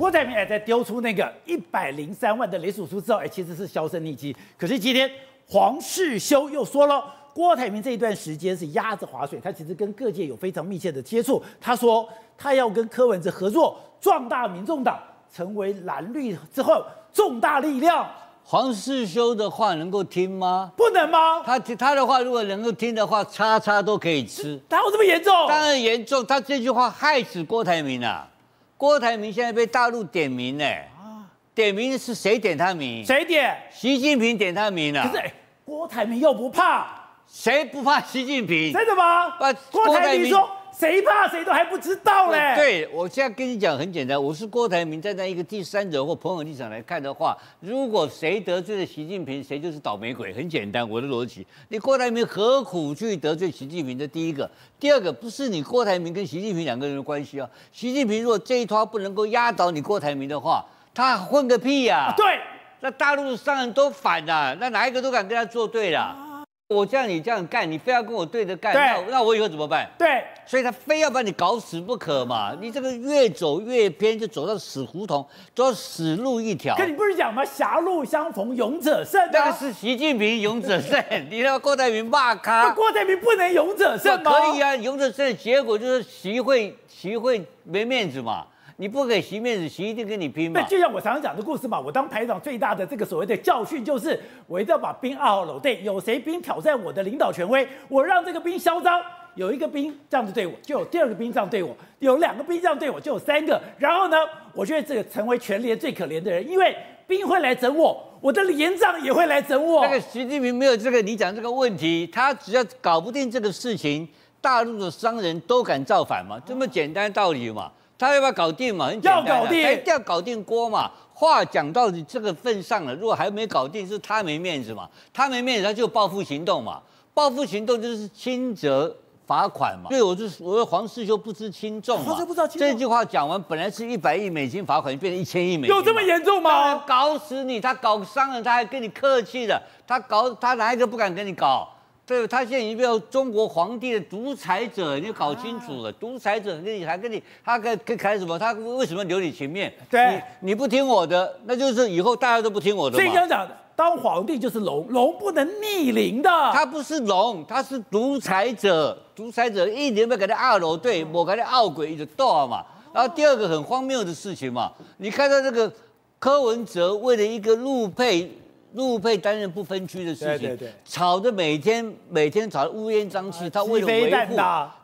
郭台铭也在丢出那个一百零三万的雷署书之后，哎，其实是销声匿迹。可是今天黄世修又说了，郭台铭这一段时间是鸭子划水，他其实跟各界有非常密切的接触。他说他要跟柯文哲合作，壮大民众党，成为蓝绿之后重大力量。黄世修的话能够听吗？不能吗？他他的话如果能够听的话，叉叉都可以吃。他有这么严重？当然严重。他这句话害死郭台铭啊！郭台铭现在被大陆点名呢。啊，点名是谁点他名？谁点？习近平点他名啊。可是，哎，郭台铭又不怕，谁不怕习近平？真的吗？把郭台铭说。谁怕谁都还不知道嘞！对，我现在跟你讲很简单，我是郭台铭，站在一个第三者或朋友立场来看的话，如果谁得罪了习近平，谁就是倒霉鬼，很简单，我的逻辑。你郭台铭何苦去得罪习近平？这第一个，第二个不是你郭台铭跟习近平两个人的关系啊。习近平如果这一套不能够压倒你郭台铭的话，他混个屁呀、啊！对，那大陆商人都反了、啊，那哪一个都敢跟他作对了？我叫你这样干，你非要跟我对着干，那那我以后怎么办？对，所以他非要把你搞死不可嘛！你这个越走越偏，就走到死胡同，走到死路一条。可你不是讲吗？狭路相逢勇者胜。那个是习近平勇者胜，你让郭台铭骂他。郭台铭不能勇者胜吗？可以啊，勇者胜的结果就是习会习会没面子嘛。你不给习面子，习一定跟你拼嘛。对，就像我常常讲的故事嘛。我当排长最大的这个所谓的教训就是，我一定要把兵二号搂对。有谁兵挑战我的领导权威，我让这个兵嚣张。有一个兵这样子对我，就有第二个兵这样对我；有两个兵这样对我，就有三个。然后呢，我觉得这个成为全连最可怜的人，因为兵会来整我，我的连长也会来整我。那个习近平没有这个你讲这个问题，他只要搞不定这个事情，大陆的商人都敢造反嘛，这么简单道理嘛。他要不要搞定嘛？很简单，要搞定，一定要搞定锅嘛。话讲到你这个份上了，如果还没搞定，是他没面子嘛？他没面子，他就报复行动嘛。报复行动就是轻则罚款嘛。所以我就我说黄世修不知轻重嘛。这句话讲完，本来是一百亿美金罚款，变成一千亿美金。有这么严重吗？搞死你！他搞伤了，他还跟你客气的。他搞他哪一个不敢跟你搞？对，他现在已经变成中国皇帝的独裁者，你搞清楚了。独裁者跟你还跟你，他跟跟开什么？他为什么留你情面？对，你你不听我的，那就是以后大家都不听我的。所以刚讲，当皇帝就是龙，龙不能逆鳞的。他不是龙，他是独裁者。独裁者一年被给他二楼对，我给他傲鬼一直斗嘛。然后第二个很荒谬的事情嘛，你看到这个柯文哲为了一个陆配。陆配担任不分区的事情，对对对，吵得每天每天吵得乌烟瘴气。他为了维护，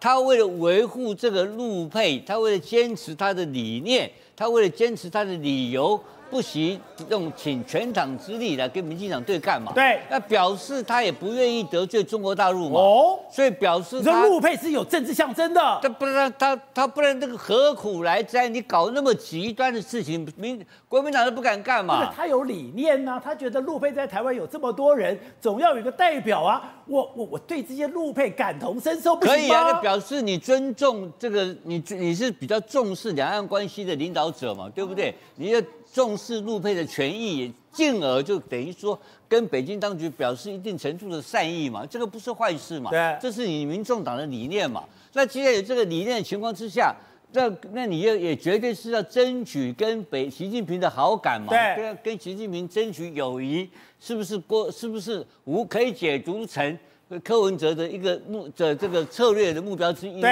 他为了维护这个陆配，他为了坚持他的理念，他为了坚持他的理由。不惜用请全党之力来跟民进党对干嘛？对，那表示他也不愿意得罪中国大陆嘛。哦，所以表示他陆配是有政治象征的。他不然他他不然这个何苦来哉？你搞那么极端的事情，民国民党都不敢干嘛？他有理念呢、啊，他觉得陆配在台湾有这么多人，总要有一个代表啊。我我我对这些陆配感同身受，不？可以啊，那表示你尊重这个，你你是比较重视两岸关系的领导者嘛，对不对？你要。重视陆配的权益，进而就等于说跟北京当局表示一定程度的善意嘛，这个不是坏事嘛？对，这是你民众党的理念嘛。那既然有这个理念的情况之下，那那你也也绝对是要争取跟北习近平的好感嘛？对，跟跟习近平争取友谊，是不是过？是不是无可以解读成柯文哲的一个目的这个策略的目标之一嘛？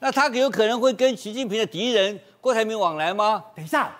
那他有可能会跟习近平的敌人郭台铭往来吗？等一下。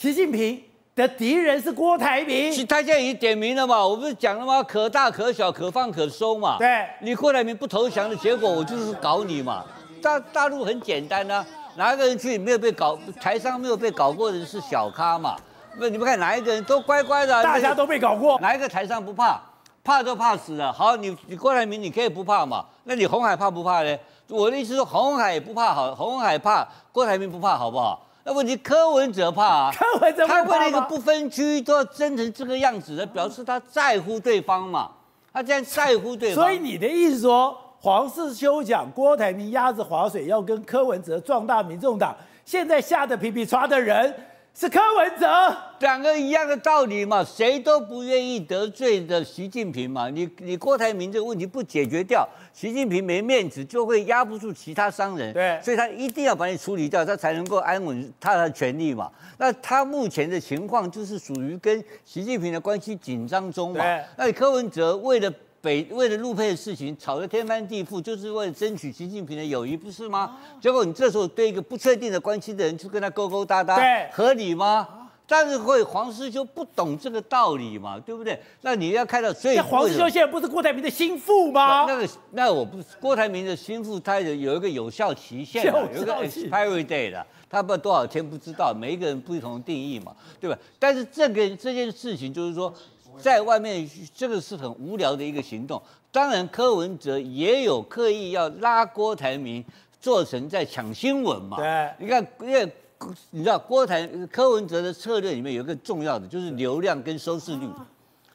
习近平的敌人是郭台铭，他现在已经点名了嘛？我不是讲了吗？可大可小，可放可收嘛。对，你郭台铭不投降的结果，我就是搞你嘛。大大陆很简单呐、啊，哪一个人去没有被搞？台上没有被搞过的人是小咖嘛？那，你们看哪一个人都乖乖的，大家都被搞过，哪一个台上不怕？怕都怕死了。好，你你郭台铭你可以不怕嘛？那你红海怕不怕呢？我的意思说，红海也不怕，好，红海怕，郭台铭不怕，好不好？那问题柯文哲怕啊，柯文哲怕，他为了一个不分区都要争成这个样子的，表示他在乎对方嘛。他这样在乎对方，所以你的意思说，黄世修讲郭台铭鸭子划水，要跟柯文哲壮大民众党，现在吓得皮皮抓的人，是柯文哲，两个一样的道理嘛，谁都不愿意得罪的习近平嘛。你你郭台铭这个问题不解决掉，习近平没面子，就会压不住其他商人。对，所以他一定要把你处理掉，他才能够安稳他的权利嘛。那他目前的情况就是属于跟习近平的关系紧张中嘛。对，那柯文哲为了。北为了陆配的事情吵得天翻地覆，就是为了争取习近平的友谊，不是吗？结果你这时候对一个不确定的关系的人去跟他勾勾搭搭，对，合理吗？但是会黄师修不懂这个道理嘛，对不对？那你要看到，所以黄师修现在不是郭台铭的心腹吗？那个，那我不是郭台铭的心腹，他有有一个有效期限的，有一个 expiry date 的，他不知道多少天不知道，每一个人不同定义嘛，对吧？但是这个这件事情就是说。在外面，这个是很无聊的一个行动。当然，柯文哲也有刻意要拉郭台铭，做成在抢新闻嘛。对，你看，因为你知道郭台柯文哲的策略里面有一个重要的，就是流量跟收视率。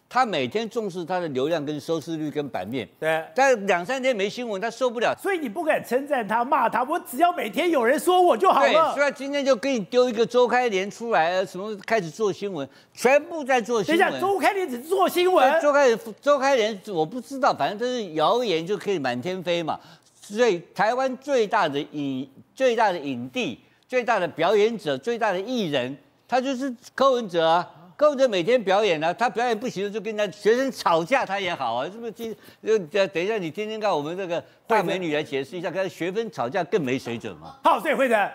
他每天重视他的流量跟收视率跟版面，对，但两三天没新闻，他受不了。所以你不敢称赞他、骂他，我只要每天有人说我就好了。对，所以他今天就给你丢一个周开连出来，什么开始做新闻，全部在做新闻。等一下，周开连只做新闻？周开周开连我不知道，反正都是谣言就可以满天飞嘛。所以台湾最大的影、最大的影帝、最大的表演者、最大的艺人，他就是柯文哲啊。柯文哲每天表演呢、他表演不行就跟人家学生吵架，他也好啊，是不是？今就等一下，你天天看我们这个大美女来解释一下，跟学分吵架更没水准嘛？好，谢谢会长。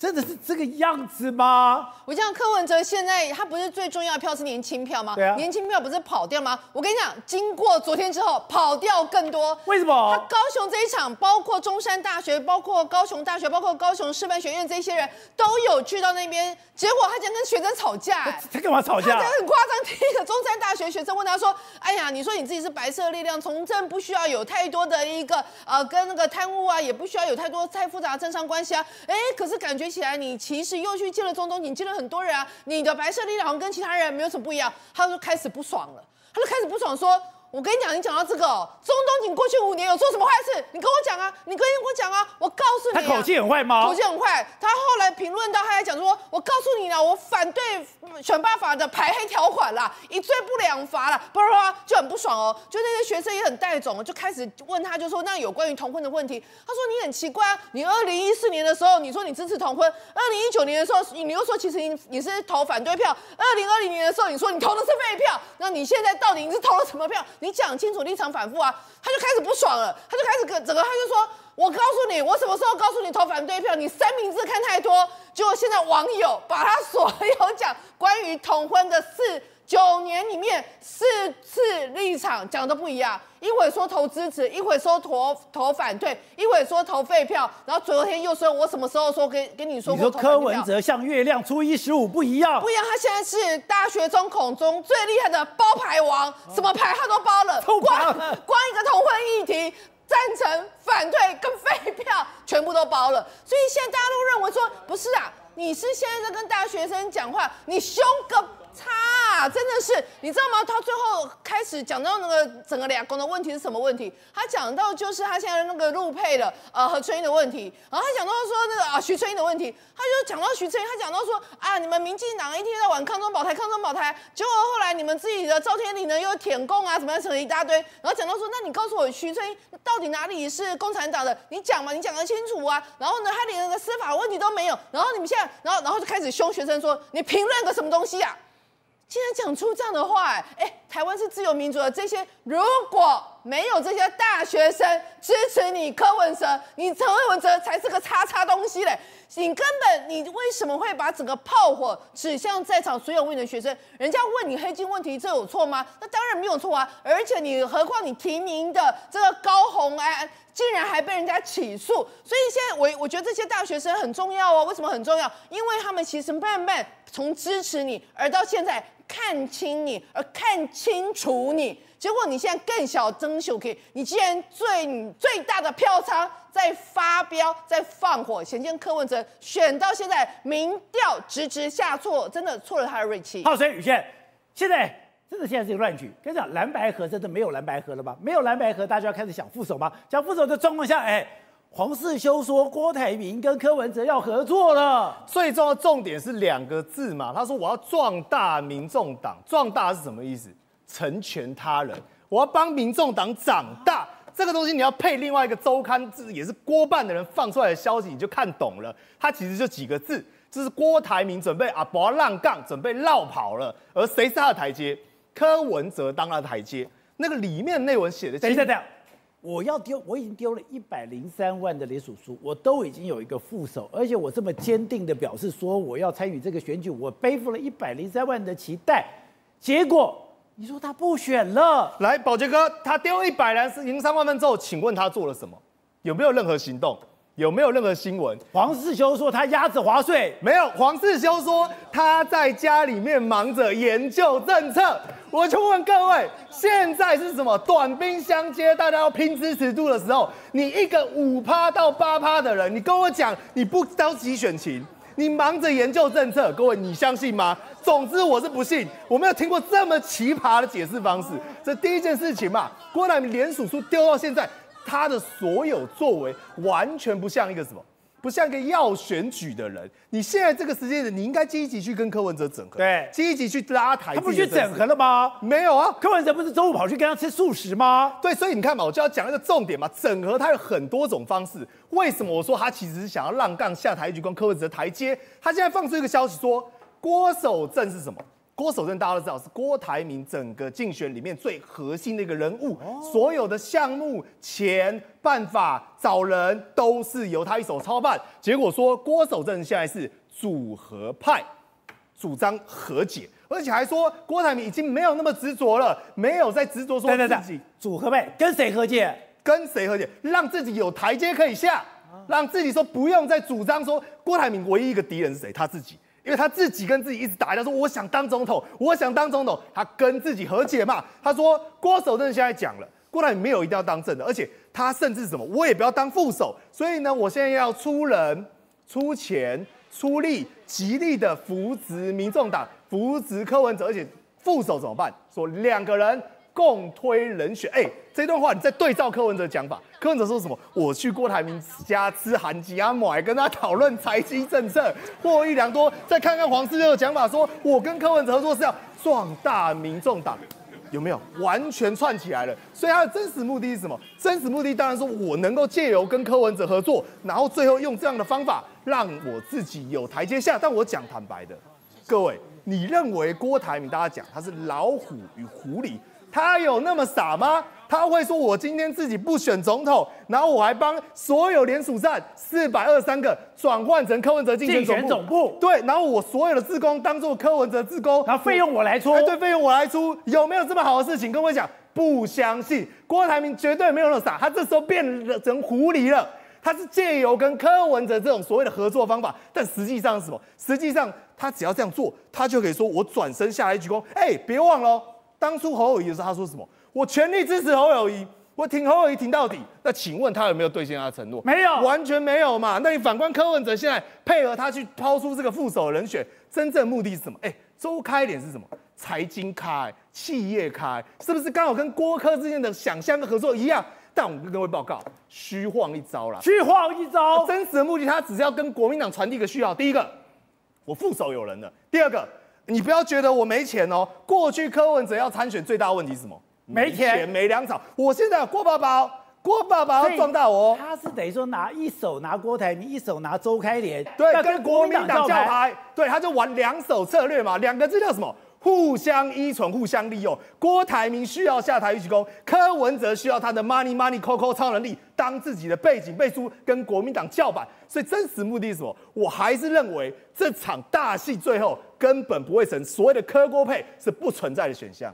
真的是这个样子吗？我讲柯文哲现在他不是最重要的票是年轻票吗？对啊，年轻票不是跑掉吗？我跟你讲，经过昨天之后，跑掉更多。为什么？他高雄这一场，包括中山大学，包括高雄大学，包括高雄师范学院这些人都有去到那边，结果他竟然跟学生吵架、欸。他干嘛吵架？他很夸张。第一个中山大学学生问他说：“哎呀，你说你自己是白色力量，从政不需要有太多的一个呃，跟那个贪污啊，也不需要有太多太复杂的政商关系啊。哎，可是感觉起来你其实又去见了中东你，见了很多人啊，你的白色力量跟其他人没有什么不一样。他就开始不爽了，他就开始不爽说。我跟你讲，你讲到这个中东锦过去五年有做什么坏事？你跟我讲啊！你跟我讲啊！我告诉你、啊，他口气很坏吗？口气很坏。他后来评论到，他还讲说：“我告诉你了，我反对选罢法的排黑条款啦，一罪不两罚啦。”不啦就很不爽哦。就那些学生也很带种，就开始问他，就说：“那有关于同婚的问题。”他说：“你很奇怪啊，你二零一四年的时候你说你支持同婚，二零一九年的时候你又说其实你你是投反对票，二零二零年的时候你说你投的是废票，那你现在到底你是投了什么票？你讲清楚，立场反复啊，他就开始不爽了，他就开始跟整个他就说：“我告诉你，我什么时候告诉你投反对票？你三明治看太多。”结果现在网友把他所有讲关于同婚的事九年里面四次立场讲的不一样，一会说投支持，一会说投投反对，一会说投废票，然后昨天又说我什么时候说跟跟你说过？你说柯文哲像月亮初一十五不一样，不一样，他现在是大学中孔中最厉害的包牌王，什么牌他都包了，光光一个同婚议题，赞成、反对跟废票全部都包了，所以现在大家都认为说不是啊，你是现在在跟大学生讲话，你凶个。差，真的是，你知道吗？他最后开始讲到那个整个两公的问题是什么问题？他讲到就是他现在那个陆配的呃何春英的问题，然后他讲到说那个啊徐春英的问题，他就讲到徐春英，他讲到说啊你们民进党一天到晚抗中保台抗中保台，结果后来你们自己的赵天麟呢又舔共啊怎么样扯一大堆，然后讲到说那你告诉我徐春英到底哪里是共产党的？你讲嘛，你讲得清楚啊。然后呢他连那个司法问题都没有，然后你们现在然后然后就开始凶学生说你评论个什么东西啊？竟然讲出这样的话，哎，台湾是自由民主的，这些如果没有这些大学生支持你柯文哲，你柯文哲才是个叉叉东西嘞！你根本你为什么会把整个炮火指向在场所有问的学生？人家问你黑金问题，这有错吗？那当然没有错啊！而且你何况你提名的这个高虹安，竟然还被人家起诉，所以现在我我觉得这些大学生很重要哦。为什么很重要？因为他们其实慢慢从支持你，而到现在。看清你，而看清楚你，结果你现在更小曾秀 K，你既然最最大的票仓在发飙，在放火，显见柯文哲选到现在民调直直下挫，真的挫了他的锐气。好，所以宇宪，现在真的现在是一个乱局。跟你讲，蓝白合真的没有蓝白合了吗？没有蓝白合，大家要开始想副手吗？想副手的状况下，哎，黄世修说郭台铭跟柯文哲要合作了。最重要的重点是两个字嘛，他说我要壮大民众党，壮大是什么意思？成全他人，我要帮民众党长大。这个东西你要配另外一个周刊，这也是郭办的人放出来的消息，你就看懂了。他其实就几个字，就是郭台铭准备啊，不要浪杠，准备落跑了。而谁是他的台阶？柯文哲当他的台阶。那个里面内文写的，等一下，等一下，我要丢，我已经丢了一百零三万的联署书，我都已经有一个副手，而且我这么坚定的表示说我要参与这个选举，我背负了一百零三万的期待，结果你说他不选了，来，宝杰哥，他丢一百零三万份之后，请问他做了什么？有没有任何行动？有没有任何新闻？黄世修说他鸭子划水，没有。黄世修说他在家里面忙着研究政策。我就问各位，现在是什么短兵相接，大家要拼支持度的时候，你一个五趴到八趴的人，你跟我讲你不着急选情，你忙着研究政策，各位你相信吗？总之我是不信，我没有听过这么奇葩的解释方式。这第一件事情嘛，郭台铭连署书丢到现在，他的所有作为完全不像一个什么。不像一个要选举的人，你现在这个时间点，你应该积极去跟柯文哲整合，对，积极去拉抬。他不去整合了吗？没有啊，柯文哲不是中午跑去跟他吃素食吗？对，所以你看嘛，我就要讲一个重点嘛，整合它有很多种方式。为什么我说他其实是想要让杠下台去跟柯文哲台阶？他现在放出一个消息说，郭守正是什么？郭守正大家都知道是郭台铭整个竞选里面最核心的一个人物，所有的项目、钱、办法、找人都是由他一手操办。结果说郭守正现在是组合派，主张和解，而且还说郭台铭已经没有那么执着了，没有在执着说自己组合派跟谁和解？跟谁和解？让自己有台阶可以下，让自己说不用再主张说郭台铭唯一一个敌人是谁？他自己。因为他自己跟自己一直打架，说我想当总统，我想当总统，他跟自己和解嘛。他说郭守正现在讲了，郭台铭没有一定要当正的，而且他甚至什么，我也不要当副手。所以呢，我现在要出人、出钱、出力，极力的扶植民众党，扶植柯文哲，而且副手怎么办？说两个人。共推人选，哎、这段话你再对照柯文哲讲法，柯文哲说什么？我去郭台铭家吃韩吉阿买，跟他讨论财经政策，获益良多。再看看黄世修的讲法，说我跟柯文哲合作是要壮大民众党，有没有？完全串起来了。所以他的真实目的是什么？真实目的当然说我能够借由跟柯文哲合作，然后最后用这样的方法让我自己有台阶下。但我讲坦白的，各位，你认为郭台铭大家讲他是老虎与狐狸？他有那么傻吗？他会说：“我今天自己不选总统，然后我还帮所有连署站四百二十三个转换成柯文哲竞选总部，总部对，然后我所有的志工当做柯文哲志工，然后费用我来出，哎，对，费用我来出，有没有这么好的事情？跟我讲，不相信郭台铭绝对没有那么傻，他这时候变成狐狸了，他是借由跟柯文哲这种所谓的合作方法，但实际上是什么？实际上他只要这样做，他就可以说我转身下来一鞠躬，哎，别忘了。”当初侯友谊的时候，他说什么？我全力支持侯友谊，我挺侯友谊挺到底。那请问他有没有兑现他的承诺？没有，完全没有嘛。那你反观柯文哲现在配合他去抛出这个副手人选，真正目的是什么？哎，周开脸是什么？财经开，企业开，是不是刚好跟郭科之间的想象跟合作一样？但我跟各位报告，虚晃一招啦。虚晃一招，真实的目的他只是要跟国民党传递一个讯号：第一个，我副手有人了；第二个。你不要觉得我没钱哦。过去柯文哲要参选最大问题是什么？没钱没粮草。我现在郭爸爸，郭爸爸要壮大我。他是等于说拿一手拿郭台铭，一手拿周开莲，对，跟国民党叫牌。对，他就玩两手策略嘛。两个字叫什么？互相依存，互相利用。郭台铭需要下台一鞠躬，柯文哲需要他的 money money coco 超能力当自己的背景背书，跟国民党叫板。所以真实目的是什么？我还是认为这场大戏最后根本不会成，所谓的柯郭配是不存在的选项。